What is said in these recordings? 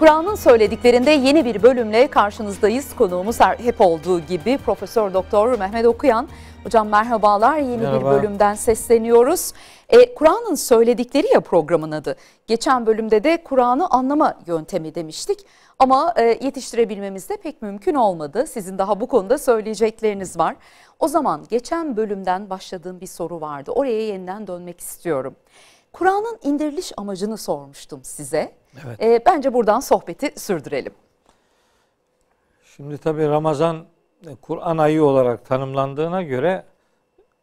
Kur'an'ın söylediklerinde yeni bir bölümle karşınızdayız. Konuğumuz her- hep olduğu gibi Profesör Doktor Mehmet Okuyan. Hocam merhabalar. Yeni Merhaba. bir bölümden sesleniyoruz. E, Kur'an'ın söyledikleri ya programın adı. Geçen bölümde de Kur'an'ı anlama yöntemi demiştik. Ama e, yetiştirebilmemiz de pek mümkün olmadı. Sizin daha bu konuda söyleyecekleriniz var. O zaman geçen bölümden başladığım bir soru vardı. Oraya yeniden dönmek istiyorum. Kur'an'ın indiriliş amacını sormuştum size. Evet. E, bence buradan sohbeti sürdürelim. Şimdi tabii Ramazan e, Kur'an ayı olarak tanımlandığına göre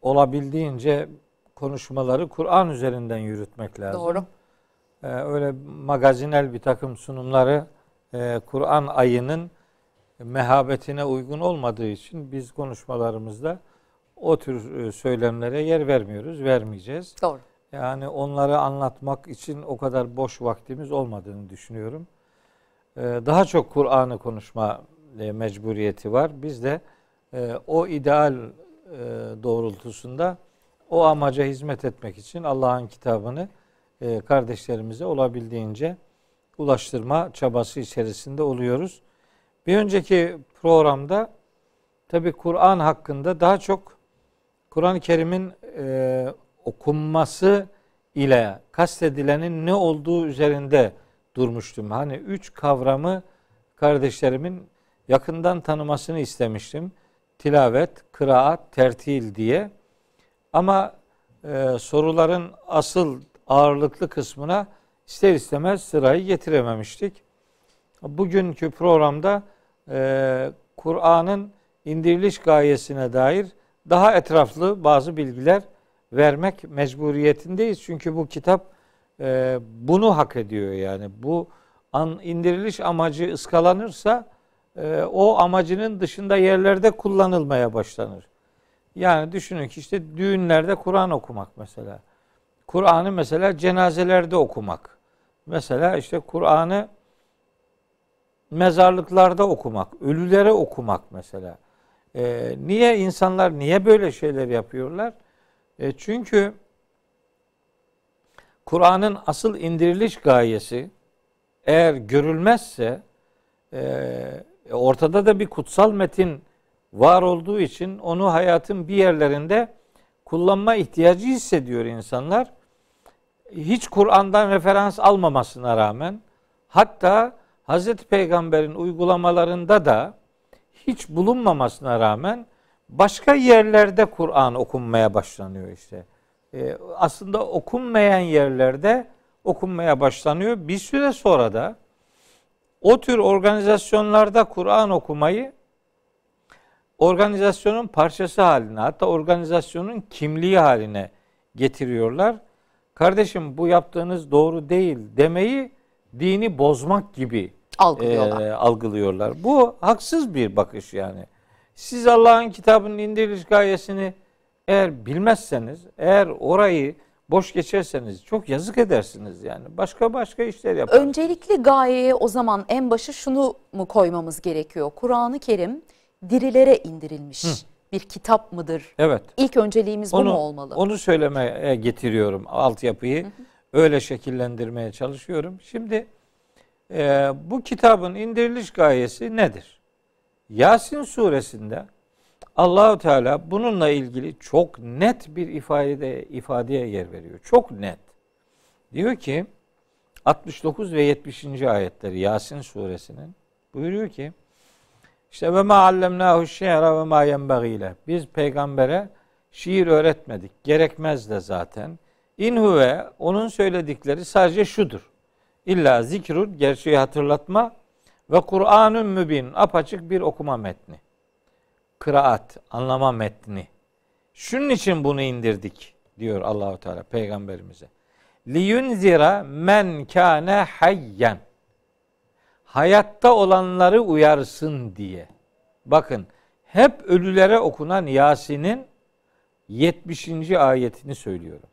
olabildiğince konuşmaları Kur'an üzerinden yürütmek lazım. Doğru. Ee, öyle magazinel bir takım sunumları e, Kur'an ayının mehabetine uygun olmadığı için biz konuşmalarımızda o tür e, söylemlere yer vermiyoruz, vermeyeceğiz. Doğru. Yani onları anlatmak için o kadar boş vaktimiz olmadığını düşünüyorum. Ee, Daha çok Kur'an'ı konuşma e, mecburiyeti var. Biz de e, o ideal e, doğrultusunda o amaca hizmet etmek için Allah'ın kitabını kardeşlerimize olabildiğince ulaştırma çabası içerisinde oluyoruz. Bir önceki programda tabi Kur'an hakkında daha çok Kur'an-ı Kerim'in okunması ile kastedilenin ne olduğu üzerinde durmuştum. Hani üç kavramı kardeşlerimin yakından tanımasını istemiştim. Tilavet, kıraat, tertil diye. Ama e, soruların asıl ağırlıklı kısmına ister istemez sırayı getirememiştik. Bugünkü programda e, Kur'an'ın indiriliş gayesine dair daha etraflı bazı bilgiler vermek mecburiyetindeyiz. Çünkü bu kitap e, bunu hak ediyor yani. Bu an, indiriliş amacı ıskalanırsa e, o amacının dışında yerlerde kullanılmaya başlanır. Yani düşünün ki işte düğünlerde Kur'an okumak mesela. Kur'an'ı mesela cenazelerde okumak. Mesela işte Kur'an'ı mezarlıklarda okumak, ölülere okumak mesela. Ee, niye insanlar niye böyle şeyler yapıyorlar? E, çünkü Kur'an'ın asıl indiriliş gayesi eğer görülmezse e, ortada da bir kutsal metin var olduğu için onu hayatın bir yerlerinde kullanma ihtiyacı hissediyor insanlar. Hiç Kur'an'dan referans almamasına rağmen hatta Hazreti Peygamber'in uygulamalarında da hiç bulunmamasına rağmen başka yerlerde Kur'an okunmaya başlanıyor işte. Ee, aslında okunmayan yerlerde okunmaya başlanıyor. Bir süre sonra da o tür organizasyonlarda Kur'an okumayı organizasyonun parçası haline hatta organizasyonun kimliği haline getiriyorlar. Kardeşim bu yaptığınız doğru değil demeyi dini bozmak gibi Algılıyorlar. e, algılıyorlar. Bu haksız bir bakış yani. Siz Allah'ın kitabının indiriliş gayesini eğer bilmezseniz, eğer orayı boş geçerseniz çok yazık edersiniz yani. Başka başka işler yapar. Öncelikli gayeye o zaman en başı şunu mu koymamız gerekiyor? Kur'an-ı Kerim dirilere indirilmiş bir kitap mıdır? Evet. İlk önceliğimiz bu Onu, mu olmalı? onu söylemeye getiriyorum altyapıyı. Öyle şekillendirmeye çalışıyorum. Şimdi e, bu kitabın indiriliş gayesi nedir? Yasin suresinde Allahu Teala bununla ilgili çok net bir ifade ifadeye yer veriyor. Çok net. Diyor ki 69 ve 70. ayetleri Yasin suresinin buyuruyor ki işte ve ma allemnahu şi'ra ve ma yenbagile. Biz peygambere şiir öğretmedik. Gerekmez de zaten. İn huve onun söyledikleri sadece şudur. İlla zikrun gerçeği hatırlatma ve Kur'an'ın mübin apaçık bir okuma metni. Kıraat, anlama metni. Şunun için bunu indirdik diyor Allahu Teala peygamberimize. Liyunzira men kâne hayyen. Hayatta olanları uyarsın diye. Bakın hep ölülere okunan Yasin'in 70. ayetini söylüyorum.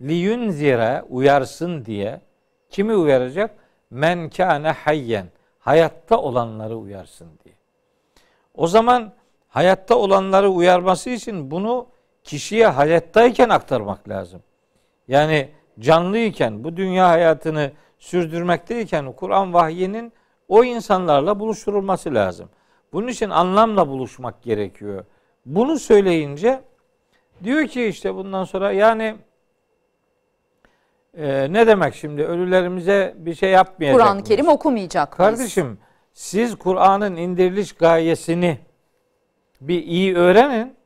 Liyunzira uyarsın diye kimi uyaracak? Men kâne hayyen. Hayatta olanları uyarsın diye. O zaman hayatta olanları uyarması için bunu kişiye hayattayken aktarmak lazım. Yani canlıyken bu dünya hayatını sürdürmekteyken Kur'an vahyinin o insanlarla buluşturulması lazım. Bunun için anlamla buluşmak gerekiyor. Bunu söyleyince diyor ki işte bundan sonra yani e, ne demek şimdi ölülerimize bir şey yapmayacak Kur'an-ı Kerim okumayacak mıyız? Kardeşim siz Kur'an'ın indiriliş gayesini bir iyi öğrenin.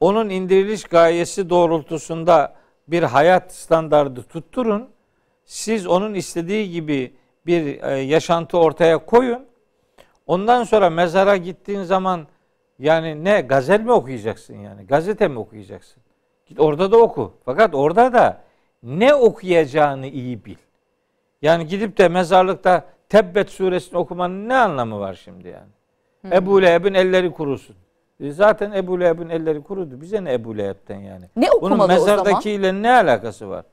Onun indiriliş gayesi doğrultusunda bir hayat standardı tutturun. Siz onun istediği gibi bir e, yaşantı ortaya koyun. Ondan sonra mezara gittiğin zaman yani ne gazel mi okuyacaksın yani? Gazete mi okuyacaksın? Git orada da oku. Fakat orada da ne okuyacağını iyi bil. Yani gidip de mezarlıkta Tebbet suresini okumanın ne anlamı var şimdi yani? Hmm. Ebu Leheb'in elleri kurusun. E zaten Ebu Leheb'in elleri kurudu. Bize ne Ebu Leheb'ten yani? Ne okumalı Bunun mezardakiyle ne alakası var?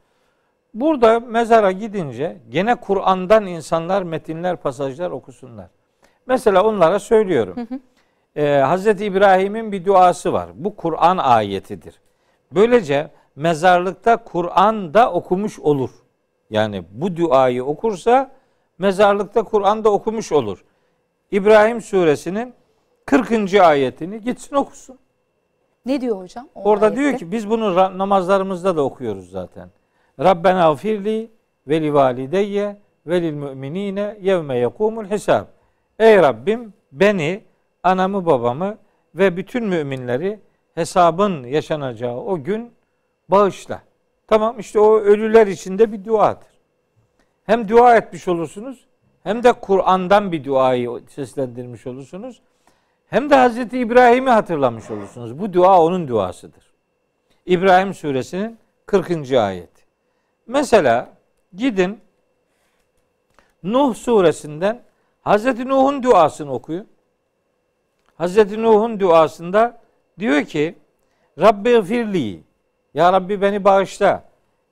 Burada mezara gidince gene Kur'an'dan insanlar metinler, pasajlar okusunlar. Mesela onlara söylüyorum. Hı hı. Ee, Hazreti İbrahim'in bir duası var. Bu Kur'an ayetidir. Böylece mezarlıkta Kur'an da okumuş olur. Yani bu duayı okursa mezarlıkta Kur'an'da okumuş olur. İbrahim suresinin 40. ayetini gitsin okusun. Ne diyor hocam? Orada ayette? diyor ki biz bunu namazlarımızda da okuyoruz zaten. Rabbena firli ve li valideyye ve lil müminine yevme yekumul hesab. Ey Rabbim beni, anamı, babamı ve bütün müminleri hesabın yaşanacağı o gün bağışla. Tamam işte o ölüler içinde bir duadır. Hem dua etmiş olursunuz hem de Kur'an'dan bir duayı seslendirmiş olursunuz. Hem de Hazreti İbrahim'i hatırlamış olursunuz. Bu dua onun duasıdır. İbrahim suresinin 40. ayeti. Mesela gidin Nuh suresinden Hazreti Nuh'un duasını okuyun. Hazreti Nuh'un duasında diyor ki Rabbi firli Ya Rabbi beni bağışla.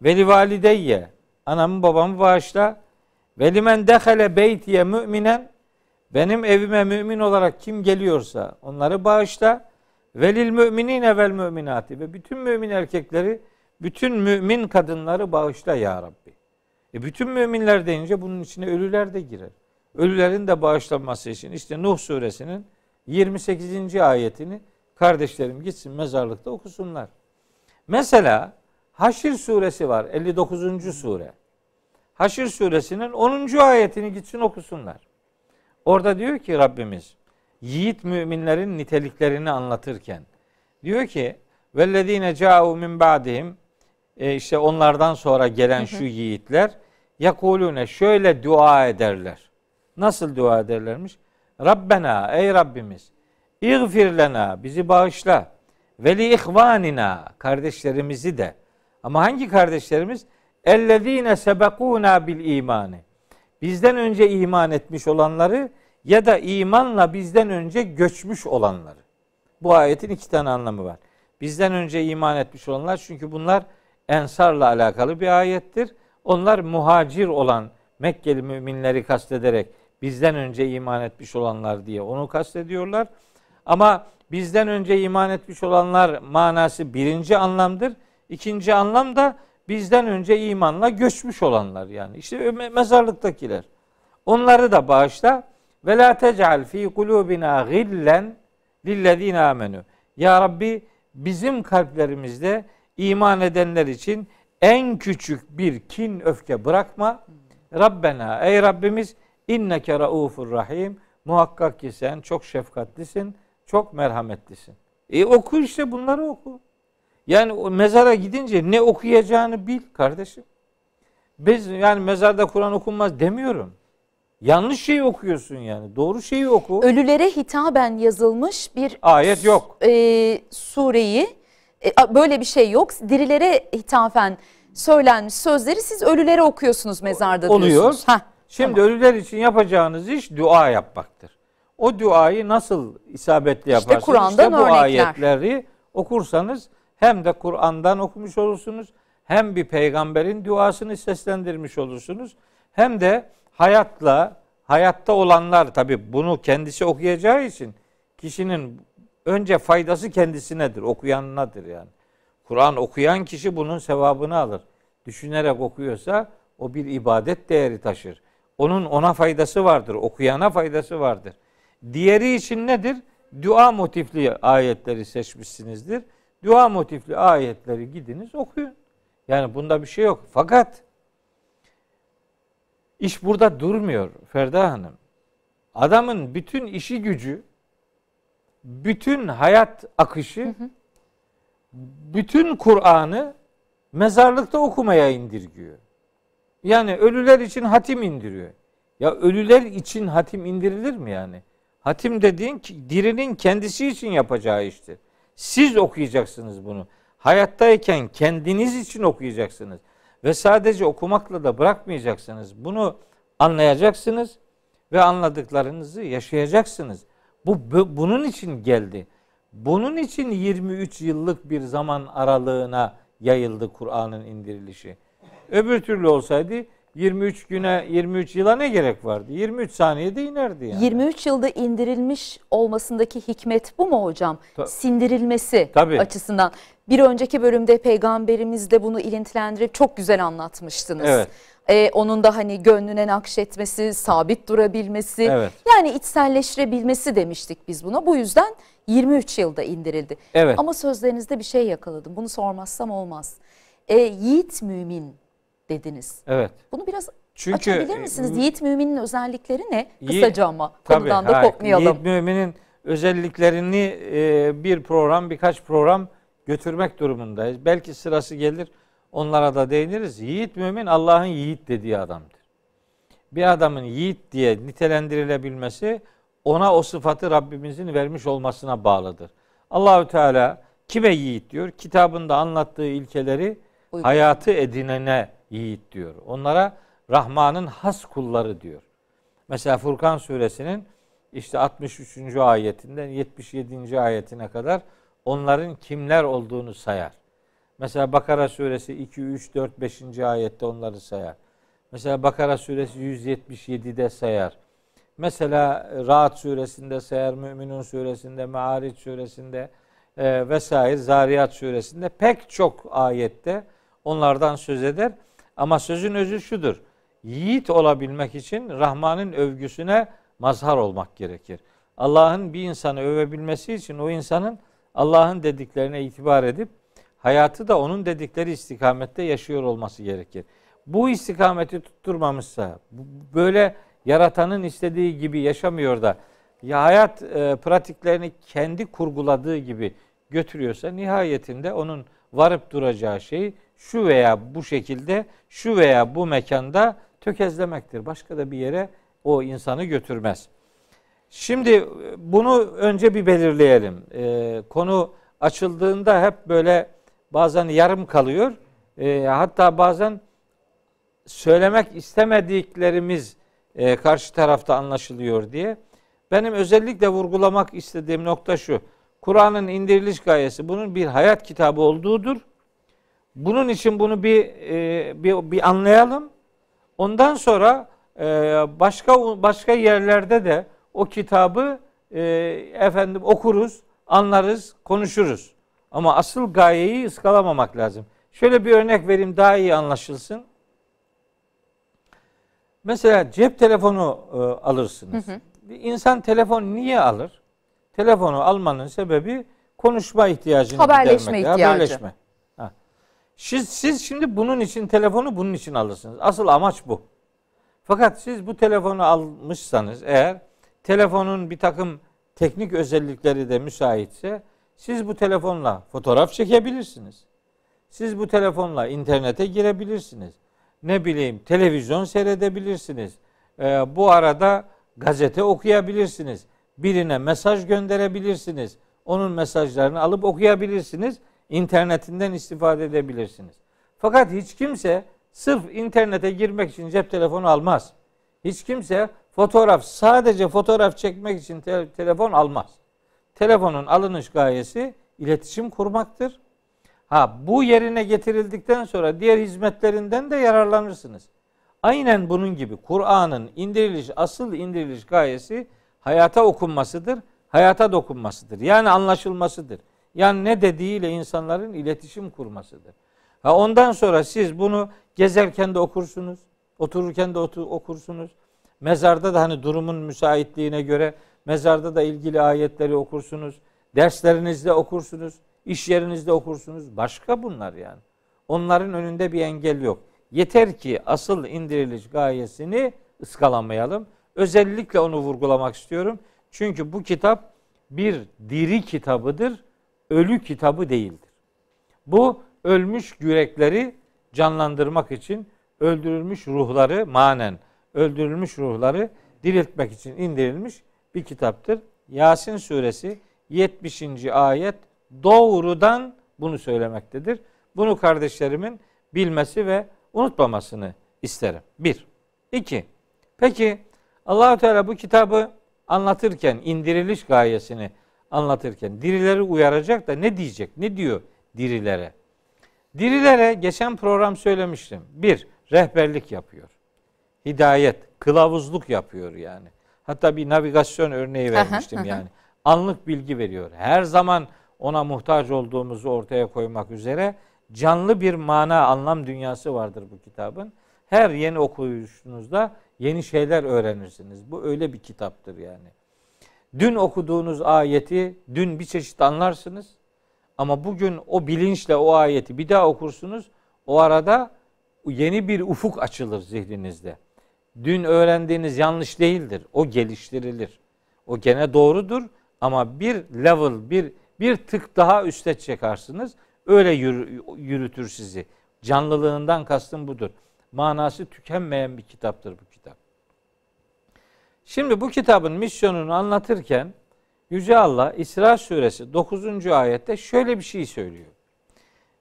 Veli valideyye Anamı babamı bağışla. Ve limen dehale beytiye müminen benim evime mümin olarak kim geliyorsa onları bağışla. Velil müminine vel müminati ve bütün mümin erkekleri, bütün mümin kadınları bağışla ya Rabbi. E bütün müminler deyince bunun içine ölüler de girer. Ölülerin de bağışlanması için işte Nuh suresinin 28. ayetini kardeşlerim gitsin mezarlıkta okusunlar. Mesela Haşir suresi var 59. sure. Haşir suresinin 10. ayetini gitsin okusunlar. Orada diyor ki Rabbimiz yiğit müminlerin niteliklerini anlatırken diyor ki vellezine ca'u min ba'dihim e işte onlardan sonra gelen şu yiğitler yakulune şöyle dua ederler. Nasıl dua ederlermiş? Rabbena ey Rabbimiz İğfir lena bizi bağışla. Ve li ihvanina kardeşlerimizi de. Ama hangi kardeşlerimiz? Ellezine sebekuna bil imani. Bizden önce iman etmiş olanları ya da imanla bizden önce göçmüş olanları. Bu ayetin iki tane anlamı var. Bizden önce iman etmiş olanlar çünkü bunlar ensarla alakalı bir ayettir. Onlar muhacir olan Mekkeli müminleri kastederek bizden önce iman etmiş olanlar diye onu kastediyorlar. Ama bizden önce iman etmiş olanlar manası birinci anlamdır. İkinci anlam da bizden önce imanla göçmüş olanlar yani. İşte mezarlıktakiler. Onları da bağışla. Ve la tec'al fi kulubina gillen lillezine amenu. Ya Rabbi bizim kalplerimizde iman edenler için en küçük bir kin öfke bırakma. Rabbena ey Rabbimiz inneke raufur rahim. Muhakkak ki sen çok şefkatlisin, çok merhametlisin. E oku işte bunları oku. Yani o mezara gidince ne okuyacağını bil kardeşim. Biz yani mezarda Kur'an okunmaz demiyorum. Yanlış şeyi okuyorsun yani. Doğru şeyi oku. Ölülere hitaben yazılmış bir ayet yok. E, sureyi e, böyle bir şey yok. Dirilere hitaben söylenmiş sözleri siz ölülere okuyorsunuz mezarda Oluyor. diyorsunuz. Heh, Şimdi tamam. ölüler için yapacağınız iş dua yapmaktır. O duayı nasıl isabetli yaparsınız? İşte Kur'an'dan işte bu örnekler. ayetleri okursanız hem de Kur'an'dan okumuş olursunuz, hem bir peygamberin duasını seslendirmiş olursunuz, hem de hayatla, hayatta olanlar tabi bunu kendisi okuyacağı için kişinin önce faydası kendisinedir, okuyanınadır yani. Kur'an okuyan kişi bunun sevabını alır. Düşünerek okuyorsa O bir ibadet değeri taşır. Onun ona faydası vardır, okuyana faydası vardır. Diğeri için nedir? Dua motifli ayetleri seçmişsinizdir. Dua motifli ayetleri gidiniz okuyun. Yani bunda bir şey yok. Fakat iş burada durmuyor Ferda Hanım. Adamın bütün işi gücü, bütün hayat akışı, hı hı. bütün Kur'an'ı mezarlıkta okumaya indirgiyor. Yani ölüler için hatim indiriyor. Ya ölüler için hatim indirilir mi yani? Hatim dediğin dirinin kendisi için yapacağı iştir. Siz okuyacaksınız bunu. Hayattayken kendiniz için okuyacaksınız. Ve sadece okumakla da bırakmayacaksınız. Bunu anlayacaksınız ve anladıklarınızı yaşayacaksınız. Bu, bu bunun için geldi. Bunun için 23 yıllık bir zaman aralığına yayıldı Kur'an'ın indirilişi. Öbür türlü olsaydı 23 güne 23 yıla ne gerek vardı? 23 saniyede inerdi yani. 23 yılda indirilmiş olmasındaki hikmet bu mu hocam? Ta- Sindirilmesi Tabii. açısından. Bir önceki bölümde peygamberimiz de bunu ilintilendirip çok güzel anlatmıştınız. Evet. Ee, onun da hani gönlüne nakşetmesi, sabit durabilmesi, evet. yani içselleştirebilmesi demiştik biz buna. Bu yüzden 23 yılda indirildi. Evet. Ama sözlerinizde bir şey yakaladım. Bunu sormazsam olmaz. E, yiğit mümin dediniz. Evet. Bunu biraz Çünkü, açabilir misiniz? Yiğit müminin özellikleri ne? Kısaca ama konudan tabii, da kopmayalım. Yiğit müminin özelliklerini e, bir program birkaç program götürmek durumundayız. Belki sırası gelir onlara da değiniriz. Yiğit mümin Allah'ın yiğit dediği adamdır. Bir adamın yiğit diye nitelendirilebilmesi ona o sıfatı Rabbimizin vermiş olmasına bağlıdır. Allahü Teala kime yiğit diyor? Kitabında anlattığı ilkeleri Uygun. hayatı edinene yiğit diyor. Onlara Rahman'ın has kulları diyor. Mesela Furkan suresinin işte 63. ayetinden 77. ayetine kadar onların kimler olduğunu sayar. Mesela Bakara suresi 2, 3, 4, 5. ayette onları sayar. Mesela Bakara suresi 177'de sayar. Mesela Rahat suresinde sayar, Müminun suresinde, Me'ariç suresinde e, vesaire, Zariyat suresinde pek çok ayette onlardan söz eder. Ama sözün özü şudur. Yiğit olabilmek için Rahman'ın övgüsüne mazhar olmak gerekir. Allah'ın bir insanı övebilmesi için o insanın Allah'ın dediklerine itibar edip hayatı da onun dedikleri istikamette yaşıyor olması gerekir. Bu istikameti tutturmamışsa, böyle yaratanın istediği gibi yaşamıyor da ya hayat e, pratiklerini kendi kurguladığı gibi götürüyorsa nihayetinde onun varıp duracağı şey şu veya bu şekilde şu veya bu mekanda tökezlemektir. Başka da bir yere o insanı götürmez. Şimdi e, bunu önce bir belirleyelim. Ee, konu açıldığında hep böyle bazen yarım kalıyor. Ee, hatta bazen söylemek istemediklerimiz e, karşı tarafta anlaşılıyor diye. Benim özellikle vurgulamak istediğim nokta şu. Kur'an'ın indiriliş gayesi bunun bir hayat kitabı olduğudur. Bunun için bunu bir e, bir, bir anlayalım. Ondan sonra e, başka başka yerlerde de o kitabı e, efendim okuruz, anlarız, konuşuruz. Ama asıl gayeyi ıskalamamak lazım. Şöyle bir örnek vereyim daha iyi anlaşılsın. Mesela cep telefonu e, alırsınız. Hı hı. Bir insan telefon niye alır? Telefonu almanın sebebi konuşma ihtiyacını haberleşme gidermek. Ihtiyacı. Haberleşme. Siz, siz şimdi bunun için telefonu bunun için alırsınız. Asıl amaç bu. Fakat siz bu telefonu almışsanız eğer telefonun bir takım teknik özellikleri de müsaitse siz bu telefonla fotoğraf çekebilirsiniz. Siz bu telefonla internete girebilirsiniz ne bileyim televizyon seyredebilirsiniz. Ee, bu arada gazete okuyabilirsiniz. Birine mesaj gönderebilirsiniz. Onun mesajlarını alıp okuyabilirsiniz. İnternetinden istifade edebilirsiniz. Fakat hiç kimse sırf internete girmek için cep telefonu almaz. Hiç kimse fotoğraf sadece fotoğraf çekmek için te- telefon almaz. Telefonun alınış gayesi iletişim kurmaktır Ha bu yerine getirildikten sonra diğer hizmetlerinden de yararlanırsınız. Aynen bunun gibi Kur'an'ın indiriliş, asıl indiriliş gayesi hayata okunmasıdır, hayata dokunmasıdır. Yani anlaşılmasıdır. Yani ne dediğiyle insanların iletişim kurmasıdır. Ha ondan sonra siz bunu gezerken de okursunuz, otururken de otur, okursunuz. Mezarda da hani durumun müsaitliğine göre mezarda da ilgili ayetleri okursunuz. Derslerinizde okursunuz, iş yerinizde okursunuz. Başka bunlar yani. Onların önünde bir engel yok. Yeter ki asıl indiriliş gayesini ıskalamayalım. Özellikle onu vurgulamak istiyorum. Çünkü bu kitap bir diri kitabıdır, ölü kitabı değildir. Bu ölmüş yürekleri canlandırmak için öldürülmüş ruhları manen öldürülmüş ruhları diriltmek için indirilmiş bir kitaptır. Yasin suresi 70. ayet doğrudan bunu söylemektedir. Bunu kardeşlerimin bilmesi ve unutmamasını isterim. Bir. İki. Peki Allahu Teala bu kitabı anlatırken, indiriliş gayesini anlatırken dirileri uyaracak da ne diyecek? Ne diyor dirilere? Dirilere geçen program söylemiştim. Bir, rehberlik yapıyor. Hidayet, kılavuzluk yapıyor yani. Hatta bir navigasyon örneği vermiştim yani. Anlık bilgi veriyor. Her zaman ona muhtaç olduğumuzu ortaya koymak üzere canlı bir mana, anlam dünyası vardır bu kitabın. Her yeni okuyuşunuzda yeni şeyler öğrenirsiniz. Bu öyle bir kitaptır yani. Dün okuduğunuz ayeti dün bir çeşit anlarsınız. Ama bugün o bilinçle o ayeti bir daha okursunuz. O arada yeni bir ufuk açılır zihninizde. Dün öğrendiğiniz yanlış değildir. O geliştirilir. O gene doğrudur ama bir level, bir bir tık daha üste çıkarsınız. Öyle yürütür sizi. Canlılığından kastım budur. Manası tükenmeyen bir kitaptır bu. Şimdi bu kitabın misyonunu anlatırken Yüce Allah İsra suresi 9. ayette şöyle bir şey söylüyor.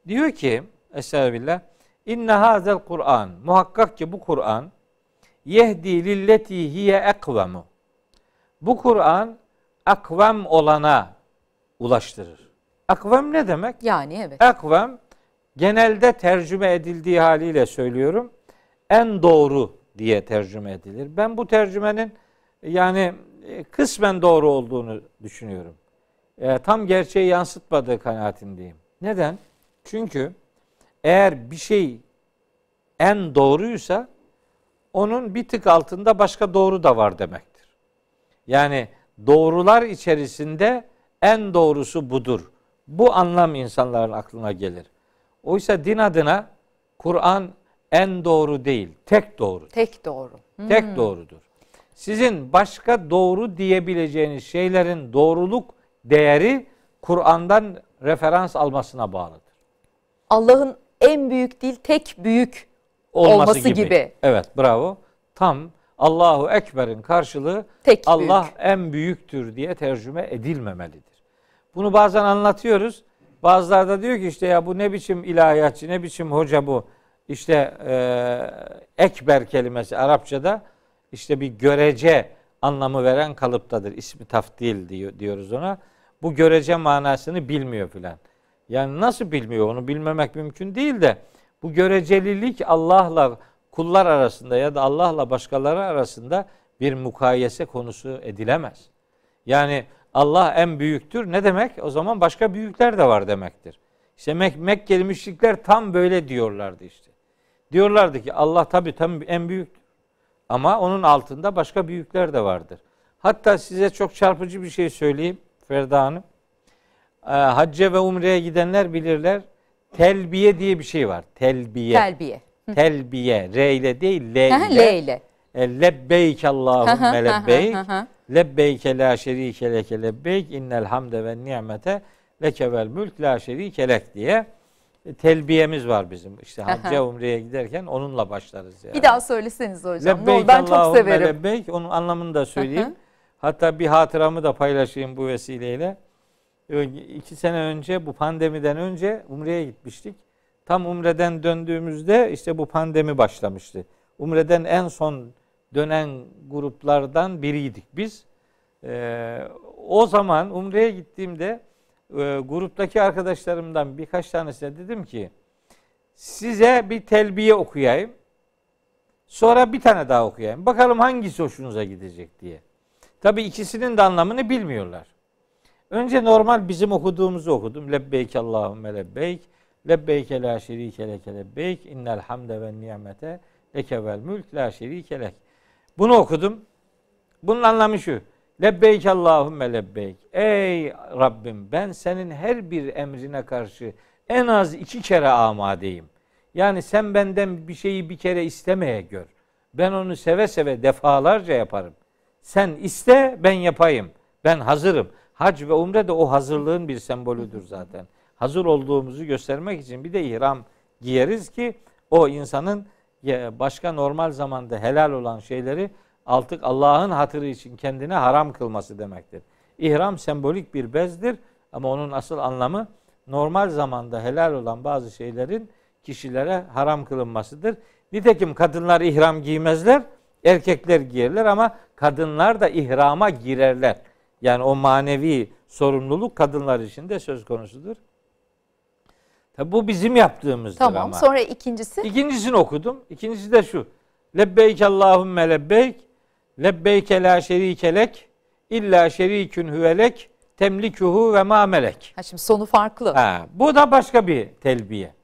Diyor ki Estağfirullah İnne hazel Kur'an muhakkak ki bu Kur'an yehdi lilleti hiye ekvemu. Bu Kur'an akvem olana ulaştırır. Akvem ne demek? Yani evet. Akvem genelde tercüme edildiği haliyle söylüyorum. En doğru diye tercüme edilir. Ben bu tercümenin yani e, kısmen doğru olduğunu düşünüyorum. E, tam gerçeği yansıtmadığı kanaatindeyim. Neden? Çünkü eğer bir şey en doğruysa onun bir tık altında başka doğru da var demektir. Yani doğrular içerisinde en doğrusu budur. Bu anlam insanların aklına gelir. Oysa din adına Kur'an en doğru değil, tek doğru. Tek doğru. Hmm. Tek doğrudur. Sizin başka doğru diyebileceğiniz şeylerin doğruluk değeri Kur'an'dan referans almasına bağlıdır. Allah'ın en büyük değil, tek büyük olması, olması gibi. gibi. Evet, bravo. Tam Allahu Ekber'in karşılığı tek Allah büyük. en büyüktür diye tercüme edilmemelidir. Bunu bazen anlatıyoruz. Bazıları da diyor ki işte ya bu ne biçim ilahiyatçı, ne biçim hoca bu. İşte e, ekber kelimesi Arapçada işte bir görece anlamı veren kalıptadır. İsmi taftil diyor, diyoruz ona. Bu görece manasını bilmiyor filan. Yani nasıl bilmiyor onu bilmemek mümkün değil de bu görecelilik Allah'la kullar arasında ya da Allah'la başkaları arasında bir mukayese konusu edilemez. Yani Allah en büyüktür. Ne demek? O zaman başka büyükler de var demektir. İşte Mek Mekkeli müşrikler tam böyle diyorlardı işte. Diyorlardı ki Allah tabi tam en büyüktür. Ama onun altında başka büyükler de vardır. Hatta size çok çarpıcı bir şey söyleyeyim Ferda Hanım. Ee, hacca ve umreye gidenler bilirler. Telbiye diye bir şey var. Telbiye. Telbiye. Telbiye. R ile değil L ile. L ile. E, lebbeyk Allahümme lebbeyk. Lebbeyke la şerike leke lebbeyk. innel hamde ve nimete leke vel mülk la şerike lek diye e, telbiyemiz var bizim. İşte hacca umreye giderken onunla başlarız yani. Bir daha söyleseniz hocam. Lebbeyk ben çok severim. Lebbeyk onun anlamını da söyleyeyim. Hatta bir hatıramı da paylaşayım bu vesileyle. İki sene önce bu pandemiden önce Umre'ye gitmiştik. Tam Umre'den döndüğümüzde işte bu pandemi başlamıştı. Umre'den en son dönen gruplardan biriydik biz. Ee, o zaman Umre'ye gittiğimde e, gruptaki arkadaşlarımdan birkaç tanesine dedim ki size bir telbiye okuyayım. Sonra bir tane daha okuyayım. Bakalım hangisi hoşunuza gidecek diye. Tabi ikisinin de anlamını bilmiyorlar. Önce normal bizim okuduğumuzu okudum. Lebbeyk Allahümme lebbeyk. Lebbeyke la şerike leke lebbeyk innel hamde ve nimete leke vel mülk la şerike lek. Bunu okudum. Bunun anlamı şu. Lebbeyk Allahümme lebbeyk. Ey Rabbim ben senin her bir emrine karşı en az iki kere amadeyim. Yani sen benden bir şeyi bir kere istemeye gör. Ben onu seve seve defalarca yaparım. Sen iste ben yapayım. Ben hazırım. Hac ve umre de o hazırlığın bir sembolüdür zaten. Hazır olduğumuzu göstermek için bir de ihram giyeriz ki o insanın başka normal zamanda helal olan şeyleri artık Allah'ın hatırı için kendine haram kılması demektir. İhram sembolik bir bezdir ama onun asıl anlamı normal zamanda helal olan bazı şeylerin kişilere haram kılınmasıdır. Nitekim kadınlar ihram giymezler, erkekler giyerler ama kadınlar da ihrama girerler. Yani o manevi sorumluluk kadınlar için de söz konusudur. Tabi bu bizim yaptığımızdır tamam, ama. Tamam sonra ikincisi? İkincisini okudum. İkincisi de şu. Lebbeyk Allahümme lebbeyk. Lebbeyke la şerikelek. İlla şerikün hüvelek. Temlikuhu ve ma melek. Ha şimdi sonu farklı. Ha, bu da başka bir telbiye.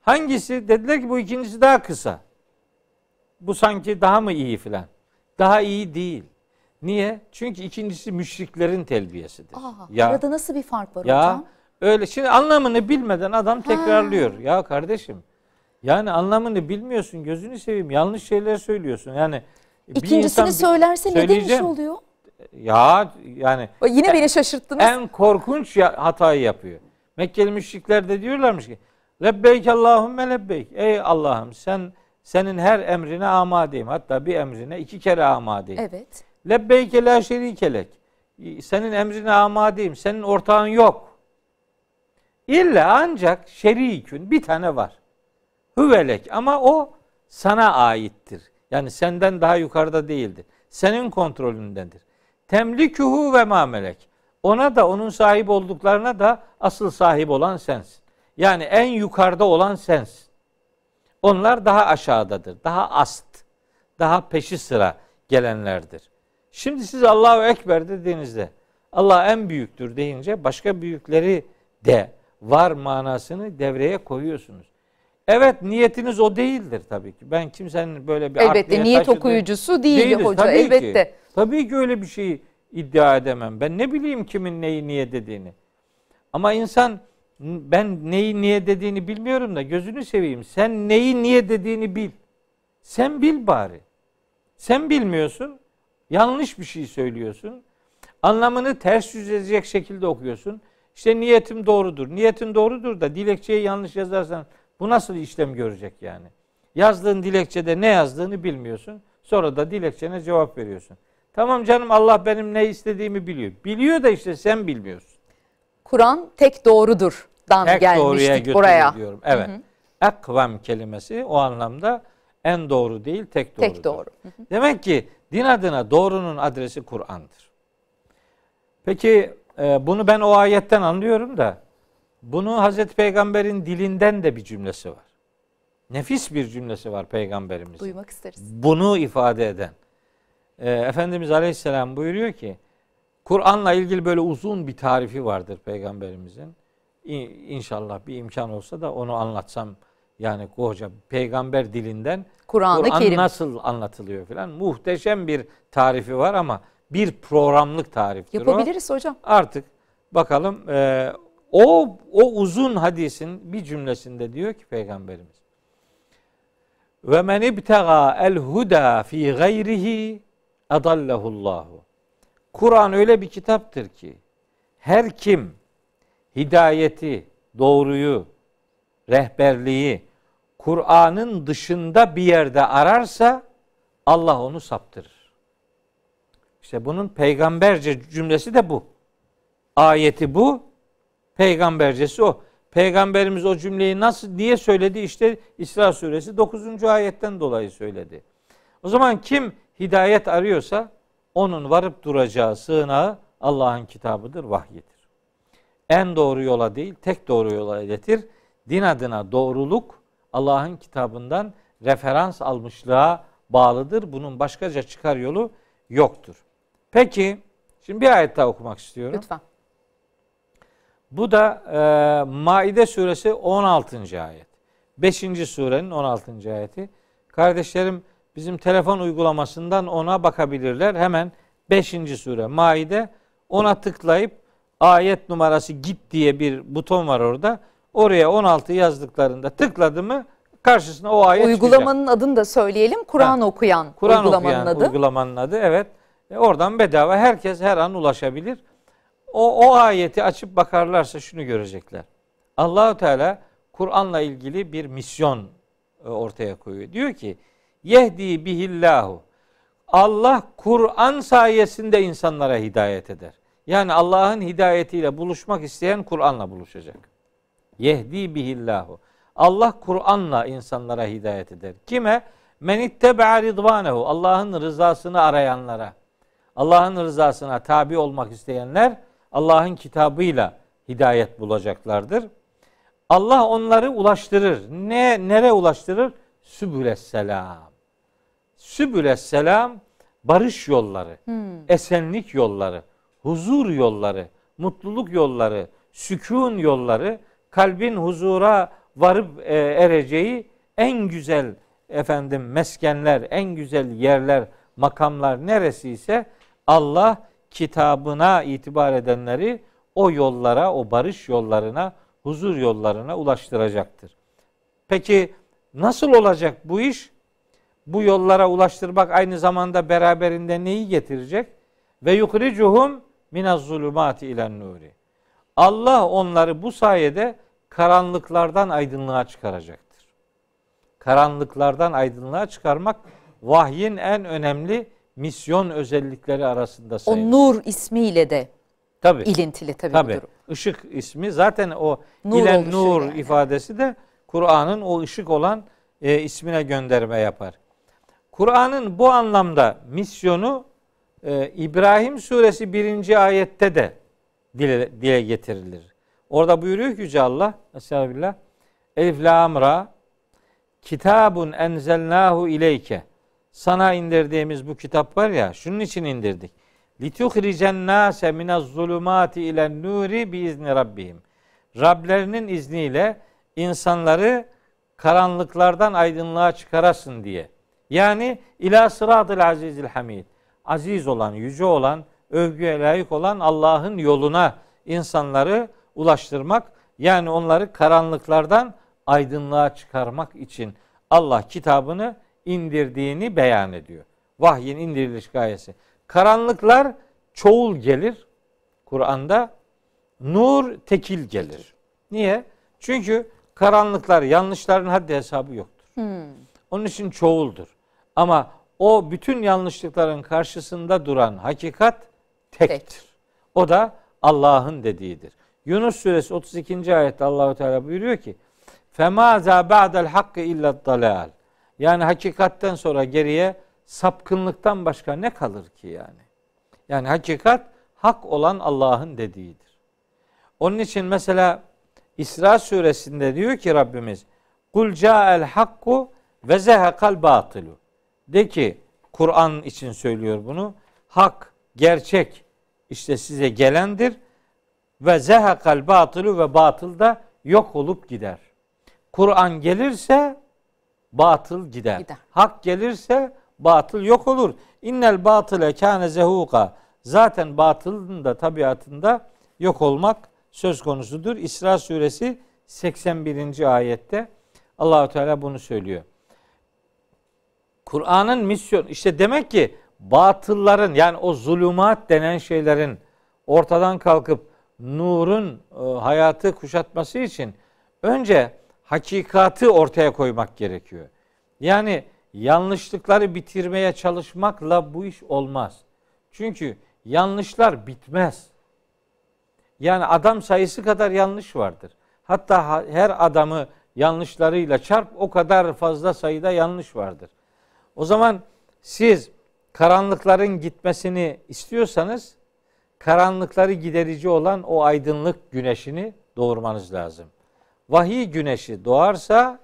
Hangisi? Dediler ki bu ikincisi daha kısa. Bu sanki daha mı iyi filan? Daha iyi değil. Niye? Çünkü ikincisi müşriklerin telbiyesidir. Aa, ya, arada nasıl bir fark var ya, hocam? Öyle şimdi anlamını bilmeden adam tekrarlıyor. Ha. Ya kardeşim yani anlamını bilmiyorsun gözünü seveyim yanlış şeyler söylüyorsun. Yani İkincisini insan, söylerse ne demiş oluyor? Ya yani yine en, beni şaşırttınız. En korkunç ya, hatayı yapıyor. Mekkeli müşrikler de diyorlarmış ki Lebbeyk Allahümme lebbeyk. Ey Allah'ım sen senin her emrine amadeyim. Hatta bir emrine iki kere amadeyim. Evet. Lebbeyke la şerikelek. Senin emrine amadeyim. Senin ortağın yok. İlla ancak şerikün bir tane var. Hüvelek ama o sana aittir. Yani senden daha yukarıda değildir. Senin kontrolündendir. Temlikuhu ve mamelek. Ona da onun sahip olduklarına da asıl sahip olan sensin. Yani en yukarıda olan sensin. Onlar daha aşağıdadır. Daha ast. Daha peşi sıra gelenlerdir. Şimdi siz Allahu Ekber dediğinizde Allah en büyüktür deyince başka büyükleri de var manasını devreye koyuyorsunuz. Evet niyetiniz o değildir tabii ki. Ben kimsenin böyle bir Elbette niyet okuyucusu değil değiliz, hoca tabii elbette. Ki, tabii ki öyle bir şeyi iddia edemem. Ben ne bileyim kimin neyi niyet dediğini. Ama insan ben neyi niye dediğini bilmiyorum da gözünü seveyim. Sen neyi niye dediğini bil. Sen bil bari. Sen bilmiyorsun. Yanlış bir şey söylüyorsun. Anlamını ters yüz edecek şekilde okuyorsun. İşte niyetim doğrudur. Niyetin doğrudur da dilekçeyi yanlış yazarsan bu nasıl işlem görecek yani? Yazdığın dilekçede ne yazdığını bilmiyorsun. Sonra da dilekçene cevap veriyorsun. Tamam canım Allah benim ne istediğimi biliyor. Biliyor da işte sen bilmiyorsun. Kur'an tek doğrudur dan tek gelmiştik buraya. diyorum. Evet. Hı kelimesi o anlamda en doğru değil tek doğru. Tek doğru. Hı hı. Demek ki din adına doğrunun adresi Kur'an'dır. Peki e, bunu ben o ayetten anlıyorum da bunu Hazreti Peygamber'in dilinden de bir cümlesi var. Nefis bir cümlesi var Peygamberimizin. Duymak isteriz. Bunu ifade eden. E, Efendimiz Aleyhisselam buyuruyor ki Kur'an'la ilgili böyle uzun bir tarifi vardır Peygamberimizin. İnşallah bir imkan olsa da onu anlatsam yani koca peygamber dilinden Kur'an-ı Kur Kerim nasıl anlatılıyor filan muhteşem bir tarifi var ama bir programlık tariftir Yapabiliriz o. hocam. Artık bakalım e, o o uzun hadisin bir cümlesinde diyor ki peygamberimiz ve men ibtega el huda fi gayrihi adallahullahu. Kur'an öyle bir kitaptır ki her kim hidayeti, doğruyu, rehberliği Kur'an'ın dışında bir yerde ararsa Allah onu saptırır. İşte bunun peygamberce cümlesi de bu. Ayeti bu, peygambercesi o. Peygamberimiz o cümleyi nasıl niye söyledi? İşte İsra suresi 9. ayetten dolayı söyledi. O zaman kim hidayet arıyorsa onun varıp duracağı sığınağı Allah'ın kitabıdır, vahyidir en doğru yola değil, tek doğru yola iletir. Din adına doğruluk Allah'ın kitabından referans almışlığa bağlıdır. Bunun başkaca çıkar yolu yoktur. Peki, şimdi bir ayet daha okumak istiyorum. Lütfen. Bu da e, Maide suresi 16. ayet. 5. surenin 16. ayeti. Kardeşlerim bizim telefon uygulamasından ona bakabilirler. Hemen 5. sure Maide ona tıklayıp ayet numarası git diye bir buton var orada. Oraya 16 yazdıklarında tıkladı mı karşısına o ayet Uygulamanın çıkacak. adını da söyleyelim. Kur'an okuyan Kur'an uygulamanın okuyan adı. uygulamanın adı evet. E, oradan bedava herkes her an ulaşabilir. O, o ayeti açıp bakarlarsa şunu görecekler. Allahu Teala Kur'an'la ilgili bir misyon e, ortaya koyuyor. Diyor ki yehdi bihillahu. Allah Kur'an sayesinde insanlara hidayet eder. Yani Allah'ın hidayetiyle buluşmak isteyen Kur'an'la buluşacak. Yehdi bihillahu. Allah Kur'an'la insanlara hidayet eder. Kime? Men ittebe'a ridvanehu. Allah'ın rızasını arayanlara. Allah'ın rızasına tabi olmak isteyenler Allah'ın kitabıyla hidayet bulacaklardır. Allah onları ulaştırır. Ne nere ulaştırır? Sübüles selam. Sübüles selam barış yolları, esenlik yolları, huzur yolları, mutluluk yolları, sükun yolları, kalbin huzura varıp e, ereceği en güzel efendim meskenler, en güzel yerler, makamlar neresi ise Allah kitabına itibar edenleri o yollara, o barış yollarına, huzur yollarına ulaştıracaktır. Peki nasıl olacak bu iş? Bu yollara ulaştırmak aynı zamanda beraberinde neyi getirecek? Ve yukricuhum minaz zulumati ilen nuri. Allah onları bu sayede karanlıklardan aydınlığa çıkaracaktır. Karanlıklardan aydınlığa çıkarmak vahyin en önemli misyon özellikleri arasında O sayılır. nur ismiyle de Tabii. ilintili tabii, Tabii. bu durum. Işık ismi zaten o Nur ilen nur yani. ifadesi de Kur'an'ın o ışık olan e, ismine gönderme yapar. Kur'an'ın bu anlamda misyonu e, İbrahim suresi birinci ayette de dile, dile getirilir. Orada buyuruyor ki Yüce Allah Estağfirullah Elif Lam Ra Kitabun enzelnahu ileyke sana indirdiğimiz bu kitap var ya şunun için indirdik. Lituhricen nase minez zulumati ilen nuri biizni rabbihim. Rablerinin izniyle insanları karanlıklardan aydınlığa çıkarasın diye. Yani ila sıradıl azizil hamid. Aziz olan, yüce olan, övgüye layık olan Allah'ın yoluna insanları ulaştırmak, yani onları karanlıklardan aydınlığa çıkarmak için Allah kitabını indirdiğini beyan ediyor. Vahyin indiriliş gayesi. Karanlıklar çoğul gelir Kur'an'da. Nur tekil gelir. Niye? Çünkü karanlıklar yanlışların haddi hesabı yoktur. Onun için çoğuldur. Ama o bütün yanlışlıkların karşısında duran hakikat tektir. Tek. O da Allah'ın dediğidir. Yunus suresi 32. ayette Allahu Teala buyuruyor ki: "Femaza ba'del hakkı illa dalal." Yani hakikatten sonra geriye sapkınlıktan başka ne kalır ki yani? Yani hakikat hak olan Allah'ın dediğidir. Onun için mesela İsra suresinde diyor ki Rabbimiz Kul ca'el hakku ve zehekal batilu. De ki Kur'an için söylüyor bunu. Hak, gerçek işte size gelendir ve zehekal batılu ve batıl da yok olup gider. Kur'an gelirse batıl gider. Gider. Hak gelirse batıl yok olur. İnnel batıle kâne zehuka. Zaten batılın da tabiatında yok olmak söz konusudur. İsra suresi 81. ayette Allahu Teala bunu söylüyor. Kur'an'ın misyon işte demek ki batılların yani o zulümat denen şeylerin ortadan kalkıp nurun e, hayatı kuşatması için önce hakikati ortaya koymak gerekiyor. Yani yanlışlıkları bitirmeye çalışmakla bu iş olmaz. Çünkü yanlışlar bitmez. Yani adam sayısı kadar yanlış vardır. Hatta ha- her adamı yanlışlarıyla çarp o kadar fazla sayıda yanlış vardır. O zaman siz karanlıkların gitmesini istiyorsanız karanlıkları giderici olan o aydınlık güneşini doğurmanız lazım. Vahiy güneşi doğarsa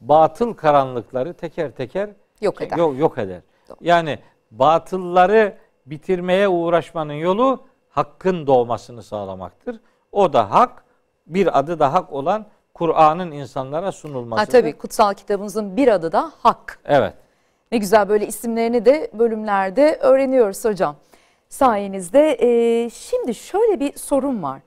batıl karanlıkları teker teker Yok eder. Yok, yok eder. Yani batılları bitirmeye uğraşmanın yolu hakkın doğmasını sağlamaktır. O da hak bir adı da hak olan Kur'an'ın insanlara sunulması. Ha tabii kutsal kitabımızın bir adı da hak. Evet. Ne güzel böyle isimlerini de bölümlerde öğreniyoruz hocam. Sayenizde e, şimdi şöyle bir sorun var.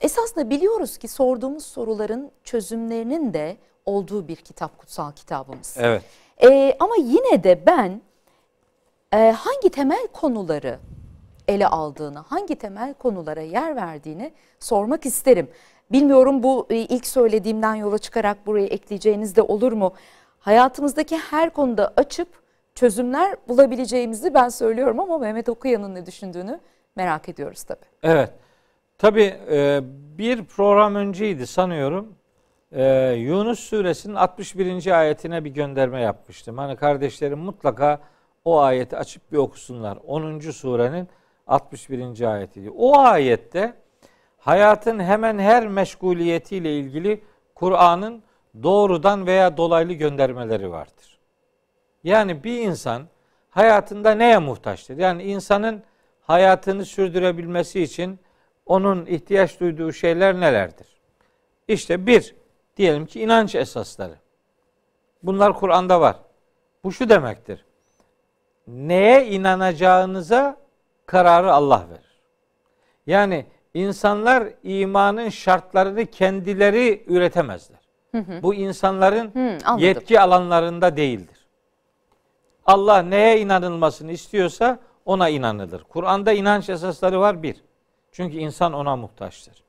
Esasında biliyoruz ki sorduğumuz soruların çözümlerinin de olduğu bir kitap kutsal kitabımız. Evet. E, ama yine de ben e, hangi temel konuları ele aldığını, hangi temel konulara yer verdiğini sormak isterim. Bilmiyorum bu e, ilk söylediğimden yola çıkarak buraya ekleyeceğiniz de olur mu? Hayatımızdaki her konuda açıp çözümler bulabileceğimizi ben söylüyorum ama Mehmet Okuyan'ın ne düşündüğünü merak ediyoruz tabii. Evet. Tabii e, bir program önceydi sanıyorum. E, Yunus suresinin 61. ayetine bir gönderme yapmıştım. Hani kardeşlerim mutlaka o ayeti açıp bir okusunlar. 10. surenin 61. ayetiydi. O ayette hayatın hemen her meşguliyetiyle ilgili Kur'an'ın doğrudan veya dolaylı göndermeleri vardır. Yani bir insan hayatında neye muhtaçtır? Yani insanın hayatını sürdürebilmesi için onun ihtiyaç duyduğu şeyler nelerdir? İşte bir, diyelim ki inanç esasları. Bunlar Kur'an'da var. Bu şu demektir. Neye inanacağınıza kararı Allah verir. Yani insanlar imanın şartlarını kendileri üretemezler. Hı hı. Bu insanların hı, yetki alanlarında değildir. Allah neye inanılmasını istiyorsa ona inanılır. Kur'an'da inanç esasları var bir. Çünkü insan ona muhtaçtır.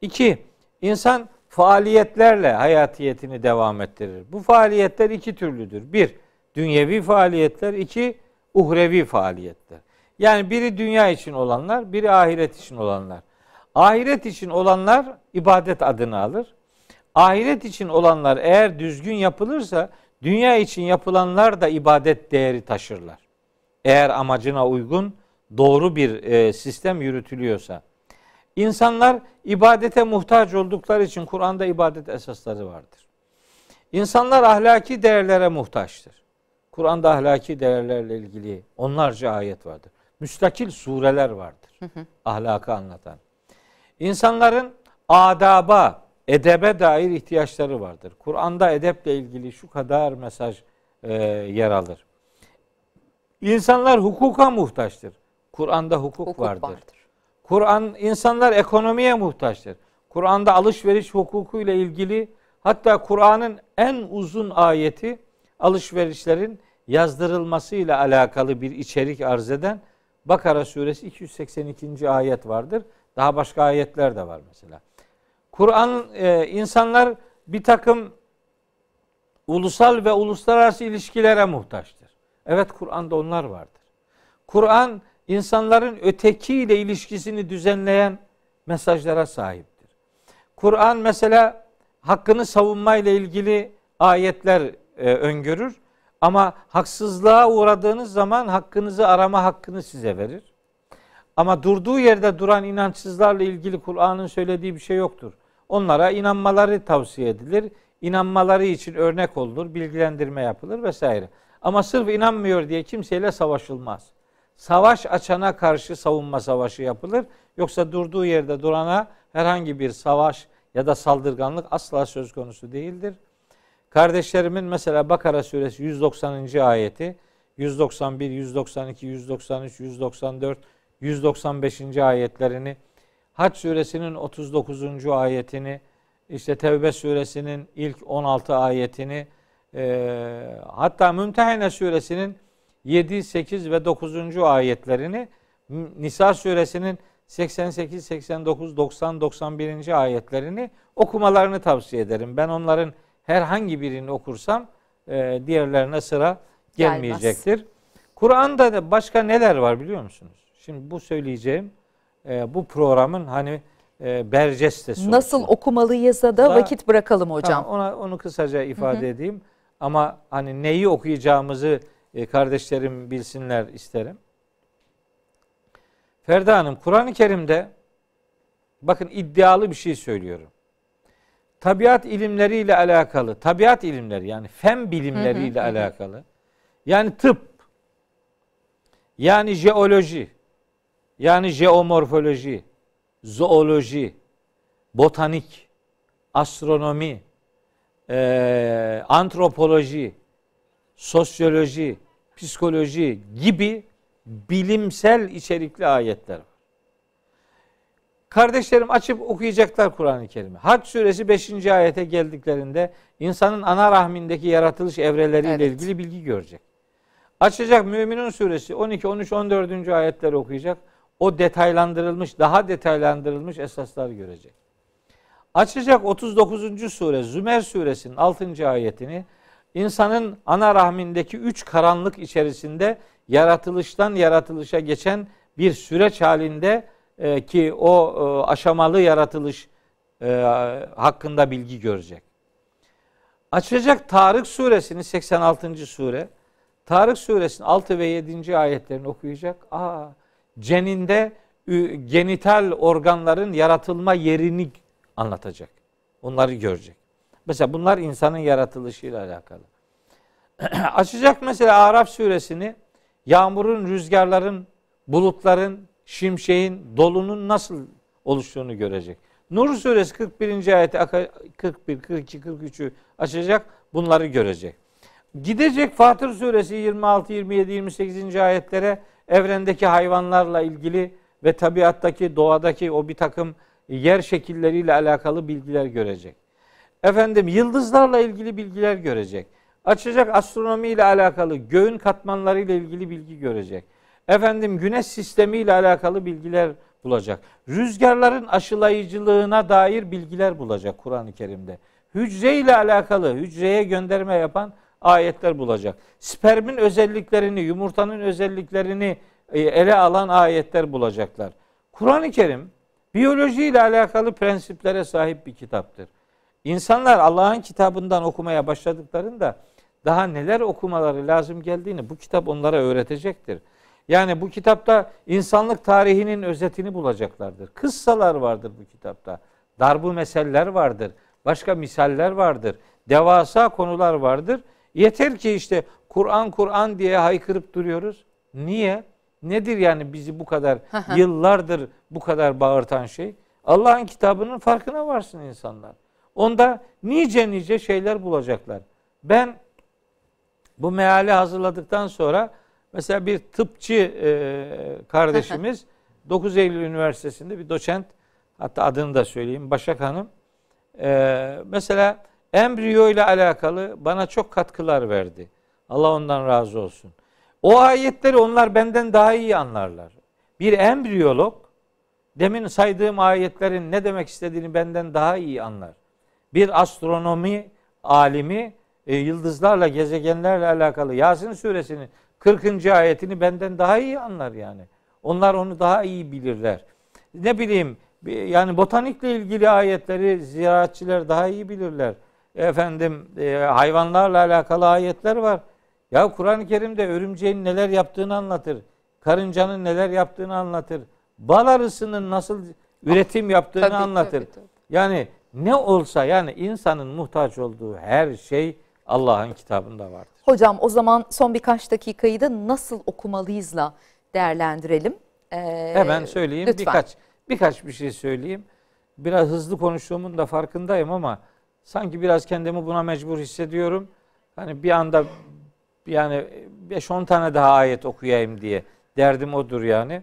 İki, insan faaliyetlerle hayatiyetini devam ettirir. Bu faaliyetler iki türlüdür. Bir, dünyevi faaliyetler. iki uhrevi faaliyetler. Yani biri dünya için olanlar, biri ahiret için olanlar. Ahiret için olanlar ibadet adını alır. Ahiret için olanlar eğer düzgün yapılırsa dünya için yapılanlar da ibadet değeri taşırlar. Eğer amacına uygun doğru bir e, sistem yürütülüyorsa. İnsanlar ibadete muhtaç oldukları için Kur'an'da ibadet esasları vardır. İnsanlar ahlaki değerlere muhtaçtır. Kur'an'da ahlaki değerlerle ilgili onlarca ayet vardır. Müstakil sureler vardır. Hı hı. Ahlakı anlatan. İnsanların adaba, edebe dair ihtiyaçları vardır. Kur'an'da edeple ilgili şu kadar mesaj e, yer alır. İnsanlar hukuka muhtaçtır. Kur'an'da hukuk, hukuk vardır. vardır. Kur'an insanlar ekonomiye muhtaçtır. Kur'an'da alışveriş hukuku ile ilgili hatta Kur'an'ın en uzun ayeti alışverişlerin yazdırılması ile alakalı bir içerik arz eden Bakara suresi 282. ayet vardır. Daha başka ayetler de var mesela. Kur'an e, insanlar bir takım ulusal ve uluslararası ilişkilere muhtaçtır. Evet Kur'an'da onlar vardır. Kur'an insanların ötekiyle ilişkisini düzenleyen mesajlara sahiptir. Kur'an mesela hakkını savunmayla ilgili ayetler e, öngörür ama haksızlığa uğradığınız zaman hakkınızı arama hakkını size verir. Ama durduğu yerde duran inançsızlarla ilgili Kur'an'ın söylediği bir şey yoktur. Onlara inanmaları tavsiye edilir. İnanmaları için örnek olunur, bilgilendirme yapılır vesaire. Ama sırf inanmıyor diye kimseyle savaşılmaz. Savaş açana karşı savunma savaşı yapılır. Yoksa durduğu yerde durana herhangi bir savaş ya da saldırganlık asla söz konusu değildir. Kardeşlerimin mesela Bakara suresi 190. ayeti, 191, 192, 193, 194, 195. ayetlerini, Hac suresinin 39. ayetini, işte Tevbe suresinin ilk 16 ayetini, e, hatta Mümtehine suresinin 7, 8 ve 9. ayetlerini, Nisa suresinin 88, 89, 90, 91. ayetlerini okumalarını tavsiye ederim. Ben onların herhangi birini okursam e, diğerlerine sıra gelmeyecektir. Kur'an'da da başka neler var biliyor musunuz? Şimdi bu söyleyeceğim e, bu programın hani e, bercestesi. Nasıl okumalıyız da, da vakit bırakalım hocam. Tamam, ona onu kısaca ifade Hı-hı. edeyim. Ama hani neyi okuyacağımızı kardeşlerim bilsinler isterim. Ferda Hanım Kur'an-ı Kerim'de bakın iddialı bir şey söylüyorum tabiat ilimleriyle alakalı, tabiat ilimleri yani fen bilimleriyle hı hı, alakalı. Yani tıp, yani jeoloji, yani jeomorfoloji, zooloji, botanik, astronomi, e, antropoloji, sosyoloji, psikoloji gibi bilimsel içerikli ayetler var. Kardeşlerim açıp okuyacaklar Kur'an-ı Kerim'i. Hac suresi 5. ayete geldiklerinde insanın ana rahmindeki yaratılış evreleriyle evet. ilgili bilgi görecek. Açacak Müminun suresi 12, 13, 14. ayetleri okuyacak. O detaylandırılmış, daha detaylandırılmış esaslar görecek. Açacak 39. sure Zümer suresinin 6. ayetini insanın ana rahmindeki üç karanlık içerisinde yaratılıştan yaratılışa geçen bir süreç halinde e, ki o e, aşamalı yaratılış e, hakkında bilgi görecek. Açacak Tarık suresini 86. sure. Tarık suresinin 6 ve 7. ayetlerini okuyacak. Aa, ceninde genital organların yaratılma yerini anlatacak. Onları görecek. Mesela bunlar insanın yaratılışıyla alakalı. Açacak mesela Araf suresini yağmurun, rüzgarların, bulutların, şimşeğin, dolunun nasıl oluştuğunu görecek. Nur suresi 41. ayeti 41, 42, 43'ü açacak. Bunları görecek. Gidecek Fatır suresi 26, 27, 28. ayetlere evrendeki hayvanlarla ilgili ve tabiattaki, doğadaki o bir takım yer şekilleriyle alakalı bilgiler görecek. Efendim yıldızlarla ilgili bilgiler görecek. Açacak astronomi ile alakalı göğün katmanları ile ilgili bilgi görecek. Efendim güneş sistemi ile alakalı bilgiler bulacak. Rüzgarların aşılayıcılığına dair bilgiler bulacak Kur'an-ı Kerim'de. Hücre ile alakalı hücreye gönderme yapan ayetler bulacak. Spermin özelliklerini, yumurtanın özelliklerini e, ele alan ayetler bulacaklar. Kur'an-ı Kerim biyoloji ile alakalı prensiplere sahip bir kitaptır. İnsanlar Allah'ın kitabından okumaya başladıklarında daha neler okumaları lazım geldiğini bu kitap onlara öğretecektir. Yani bu kitapta insanlık tarihinin özetini bulacaklardır. Kıssalar vardır bu kitapta. Darbu meseller vardır. Başka misaller vardır. Devasa konular vardır. Yeter ki işte Kur'an Kur'an diye haykırıp duruyoruz. Niye? Nedir yani bizi bu kadar yıllardır bu kadar bağırtan şey? Allah'ın kitabının farkına varsın insanlar. Onda nice nice şeyler bulacaklar. Ben bu meali hazırladıktan sonra mesela bir tıpçı e, kardeşimiz 9 Eylül Üniversitesi'nde bir doçent hatta adını da söyleyeyim Başak Hanım e, mesela embriyo ile alakalı bana çok katkılar verdi. Allah ondan razı olsun. O ayetleri onlar benden daha iyi anlarlar. Bir embriyolog demin saydığım ayetlerin ne demek istediğini benden daha iyi anlar. Bir astronomi alimi e, yıldızlarla, gezegenlerle alakalı Yasin suresinin 40. ayetini benden daha iyi anlar yani. Onlar onu daha iyi bilirler. Ne bileyim yani botanikle ilgili ayetleri ziraatçiler daha iyi bilirler. Efendim e, hayvanlarla alakalı ayetler var. Ya Kur'an-ı Kerim'de örümceğin neler yaptığını anlatır. Karıncanın neler yaptığını anlatır. Bal arısının nasıl üretim yaptığını tabii, anlatır. Tabii, tabii. Yani ne olsa yani insanın muhtaç olduğu her şey Allah'ın kitabında vardır. Hocam o zaman son birkaç dakikayı da nasıl okumalıyızla değerlendirelim. Ee, Hemen söyleyeyim lütfen. birkaç birkaç bir şey söyleyeyim. Biraz hızlı konuştuğumun da farkındayım ama sanki biraz kendimi buna mecbur hissediyorum. Hani bir anda yani 5-10 tane daha ayet okuyayım diye derdim odur yani.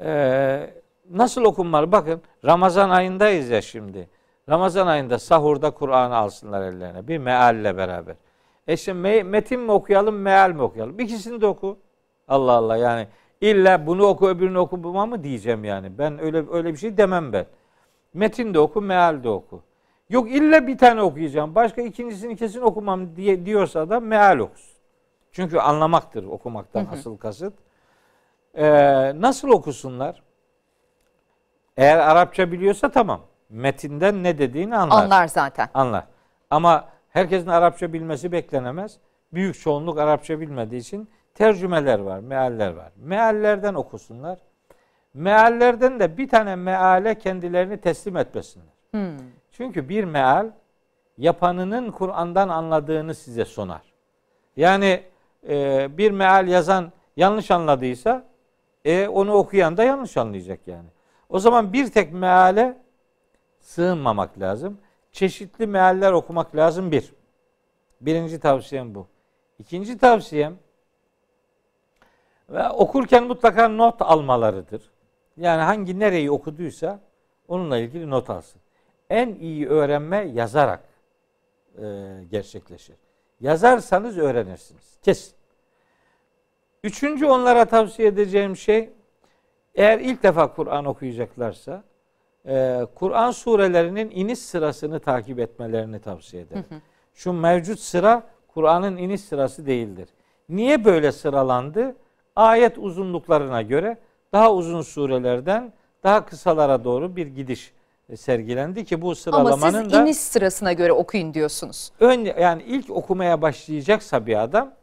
Ee, nasıl okunmalı? Bakın Ramazan ayındayız ya şimdi. Ramazan ayında sahurda Kur'an'ı alsınlar ellerine. Bir mealle beraber. E şimdi metin mi okuyalım, meal mi okuyalım? İkisini de oku. Allah Allah yani illa bunu oku öbürünü okuma mı diyeceğim yani. Ben öyle öyle bir şey demem ben. Metin de oku, meal de oku. Yok illa bir tane okuyacağım. Başka ikincisini kesin okumam diye diyorsa da meal okusun. Çünkü anlamaktır okumaktan hı hı. asıl kasıt. Ee, nasıl okusunlar? Eğer Arapça biliyorsa tamam metinden ne dediğini anlar. Anlar zaten. Anlar. Ama herkesin Arapça bilmesi beklenemez. Büyük çoğunluk Arapça bilmediği için tercümeler var, mealler var. Meallerden okusunlar. Meallerden de bir tane meale kendilerini teslim etmesinler. Hmm. Çünkü bir meal yapanının Kur'an'dan anladığını size sunar. Yani e, bir meal yazan yanlış anladıysa e, onu okuyan da yanlış anlayacak yani. O zaman bir tek meale sığınmamak lazım. Çeşitli mealler okumak lazım bir. Birinci tavsiyem bu. İkinci tavsiyem ve okurken mutlaka not almalarıdır. Yani hangi nereyi okuduysa onunla ilgili not alsın. En iyi öğrenme yazarak e, gerçekleşir. Yazarsanız öğrenirsiniz. Kesin. Üçüncü onlara tavsiye edeceğim şey eğer ilk defa Kur'an okuyacaklarsa e, Kur'an surelerinin iniş sırasını takip etmelerini tavsiye ederim. Hı hı. Şu mevcut sıra Kur'an'ın iniş sırası değildir. Niye böyle sıralandı? Ayet uzunluklarına göre daha uzun surelerden daha kısalara doğru bir gidiş sergilendi ki bu sıralamanın da... Ama siz iniş sırasına göre okuyun diyorsunuz. Ön, yani ilk okumaya başlayacaksa bir adam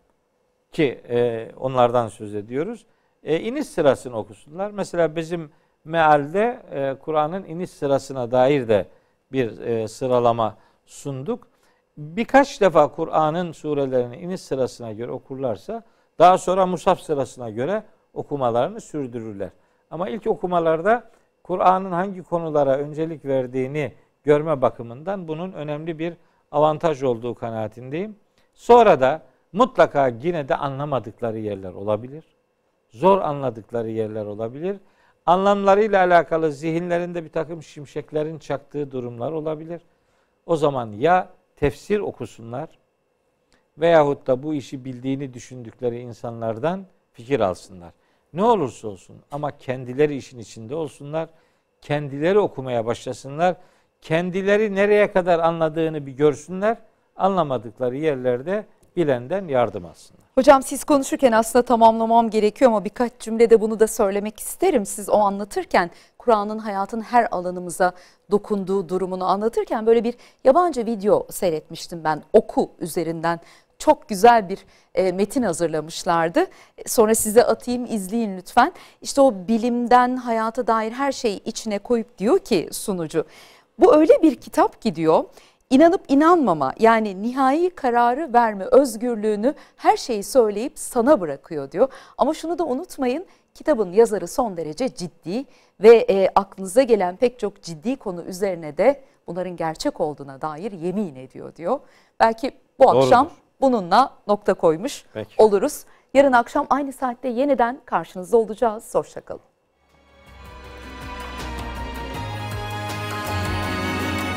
ki e, onlardan söz ediyoruz. E, iniş sırasını okusunlar. Mesela bizim mealde e, Kur'an'ın iniş sırasına dair de bir e, sıralama sunduk. Birkaç defa Kur'an'ın surelerini iniş sırasına göre okurlarsa daha sonra musaf sırasına göre okumalarını sürdürürler. Ama ilk okumalarda Kur'an'ın hangi konulara öncelik verdiğini görme bakımından bunun önemli bir avantaj olduğu kanaatindeyim. Sonra da mutlaka yine de anlamadıkları yerler olabilir. Zor anladıkları yerler olabilir. Anlamlarıyla alakalı zihinlerinde bir takım şimşeklerin çaktığı durumlar olabilir. O zaman ya tefsir okusunlar veyahut da bu işi bildiğini düşündükleri insanlardan fikir alsınlar. Ne olursa olsun ama kendileri işin içinde olsunlar. Kendileri okumaya başlasınlar. Kendileri nereye kadar anladığını bir görsünler. Anlamadıkları yerlerde bilenden yardım alsınlar. Hocam siz konuşurken aslında tamamlamam gerekiyor ama birkaç cümlede bunu da söylemek isterim. Siz o anlatırken Kur'an'ın hayatın her alanımıza dokunduğu durumunu anlatırken böyle bir yabancı video seyretmiştim ben oku üzerinden çok güzel bir e, metin hazırlamışlardı. Sonra size atayım izleyin lütfen. İşte o bilimden hayata dair her şeyi içine koyup diyor ki sunucu. Bu öyle bir kitap ki diyor inanıp inanmama yani nihai kararı verme özgürlüğünü her şeyi söyleyip sana bırakıyor diyor. Ama şunu da unutmayın kitabın yazarı son derece ciddi ve e, aklınıza gelen pek çok ciddi konu üzerine de bunların gerçek olduğuna dair yemin ediyor diyor. Belki bu Doğrudur. akşam bununla nokta koymuş Peki. oluruz. Yarın akşam aynı saatte yeniden karşınızda olacağız. Hoşçakalın.